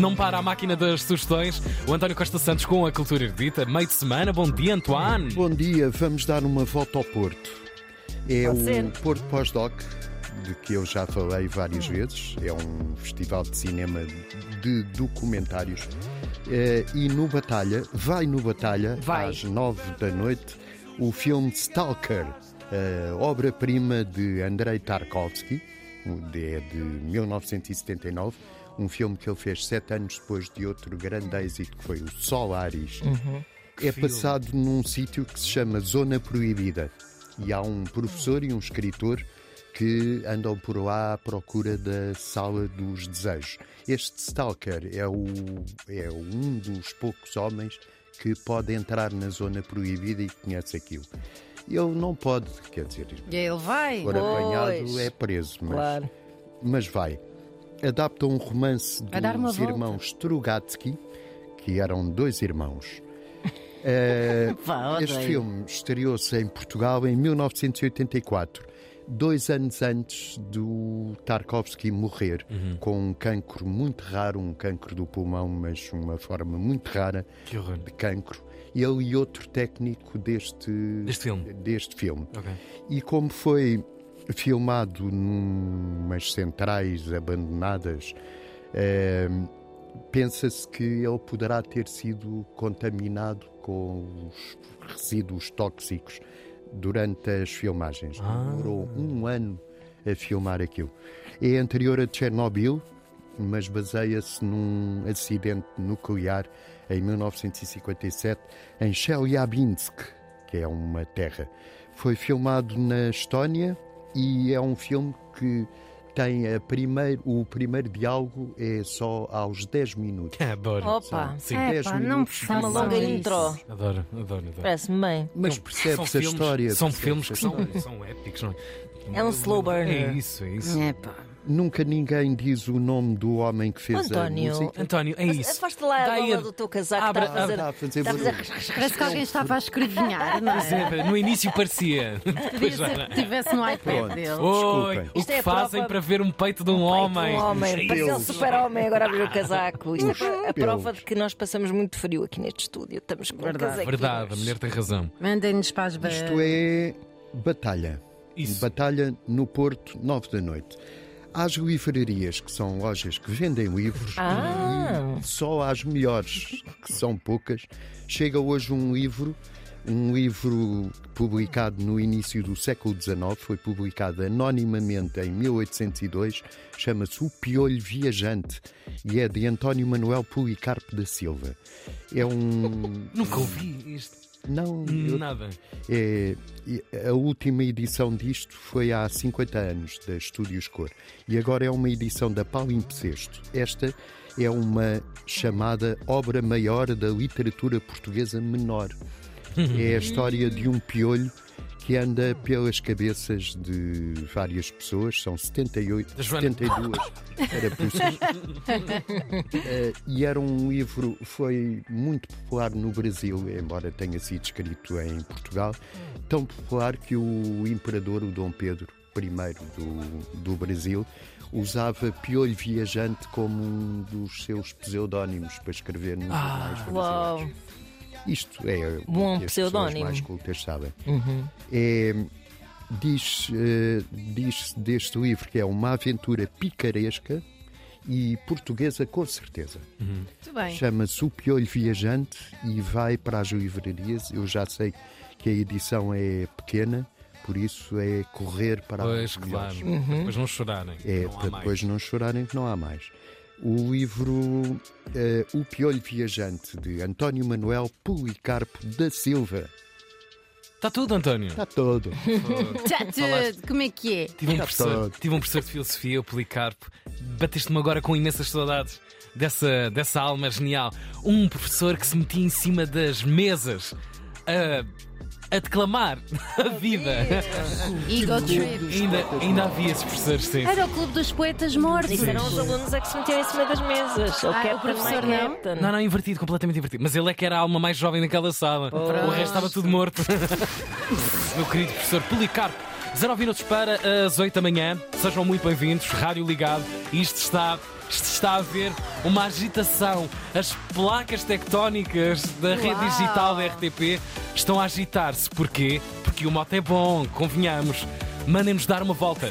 não para a máquina das sugestões. O António Costa Santos com a Cultura Erudita. Meio de semana. Bom dia, Antoine. Bom dia, vamos dar uma volta ao Porto. É Pode o ser. Porto Pós-Doc, de que eu já falei várias vezes. É um festival de cinema de documentários. Eh, E no Batalha, vai no Batalha, Vai. às nove da noite, o filme Stalker, a obra-prima de Andrei Tarkovsky, de- é de 1979. Um filme que ele fez sete anos depois de outro grande êxito, que foi o Solaris. É filme. passado num sítio que se chama Zona Proibida. E há um professor e um escritor que andam por lá à procura da Sala dos Desejos. Este Stalker é, o, é um dos poucos homens que pode entrar na Zona Proibida e conhece aquilo. Ele não pode, quer dizer, E ele vai. for apanhado Pois. é preso, mas, Claro. mas vai. Adapta um romance dos irmãos Strugatsky, que eram dois irmãos. Eh, Vá, este filme estreou-se em Portugal em 1984, dois anos antes do Tarkovsky morrer, com um cancro muito raro, um cancro do pulmão, mas uma forma muito rara de cancro. Ele e outro técnico deste, Deste filme. deste filme. Ok. E como foi filmado numas centrais abandonadas, eh, pensa-se que ele poderá ter sido contaminado com os resíduos tóxicos durante as filmagens. Demorou um ano a filmar aquilo. É anterior a Chernobyl, mas baseia-se num acidente nuclear em 1957 em Chelyabinsk, que é uma terra. Foi filmado na Estónia e é um filme que tem a primeiro, o primeiro diálogo é só aos 10 minutos. Adoro. Opa. Sim. É, 10 pá, não minutos façam Uma longa intro. Adoro, adoro, adoro. Parece-me bem. Mas percebe-se a filmes- história. São filmes que são, são épicos, não é? É um slow burner. É isso, é isso. É, pá. Nunca ninguém diz o nome do homem que fez António. a música. António, é isso. Afaste lá a aí bola do teu casaco. Abra- está a fazer. Está a fazer está a fazer-. Parece que alguém estava a escrevinhar, não é? Sempre. No início parecia. Podia Depois já ser não. que estivesse no iPad Pronto. dele. Oi, Desculpem. o Isto que é a fazem prova- para ver um peito de um homem? Um homem. Parecia um super-homem agora abrir o casaco. Isto é a prova de que nós passamos muito frio aqui neste estúdio. Estamos com Verdade. casaquinhos. Verdade, a mulher tem razão. Mandem-nos para as ba- Isto é Batalha. Isso. Batalha no Porto, 9 da noite. Há as livrarias, que são lojas que vendem livros, Ah. e só às melhores, que são poucas. Chega hoje um livro, um livro publicado no início do século XIX, foi publicado anonimamente em 1802, chama-se O Piolho Viajante e é de António Manuel Policarpo da Silva. É um. Nunca ouvi isto. Não, eu Nada. é, a última edição disto foi há 50 anos, da Estúdios Cor. E agora é uma edição da Palimpsesto. Esta é uma chamada obra maior da literatura portuguesa menor. É a história de um piolho que anda pelas cabeças de várias pessoas, são 78, Da Joana. 72 carapuças. Eh, e era um livro, foi muito popular no Brasil, embora tenha sido escrito em Portugal, tão popular que o imperador, o Dom Pedro I do, do Brasil, usava Piolho Viajante como um dos seus pseudónimos para escrever nos jornais Uau. brasileiros. Isto é o Bom que as pessoas pseudónimo. mais cultas sabem. É, diz, eh, diz deste livro que é uma aventura picaresca e portuguesa com certeza. Muito bem. Chama-se O Piolho Viajante e vai para as livrarias. Eu já sei que a edição é pequena, por isso é correr para Pois, as claro. melhores. Para Depois não chorarem. É, não para mais. depois não chorarem que não há mais. O livro eh, O Piolho Viajante, de António Manuel Policarpo da Silva. Está tudo, António. Está. Tá tudo. Como é que é? Tive um, Já professor, todo. tive um professor de filosofia, o Policarpo. Bateste-me agora com imensas saudades dessa, dessa alma genial. Um professor que se metia em cima das mesas a, a declamar a vida. Ego Trip. ainda, ainda havia esses professores, sim. Era o Clube dos Poetas Mortos. Isso eram os alunos é que se metiam em cima das mesas. Ah, o professor não? Não, não, invertido, completamente invertido. Mas ele é que era a alma mais jovem daquela sala. O resto estava tudo morto. Meu querido professor Policarpo. 19 minutos para as 8 da manhã. Sejam muito bem-vindos. Rádio ligado. Isto está Isto está a haver uma agitação. As placas tectónicas da rede digital da RTP estão a agitar-se. Porquê? Porque o moto é bom, convenhamos. Mandem-nos dar uma volta.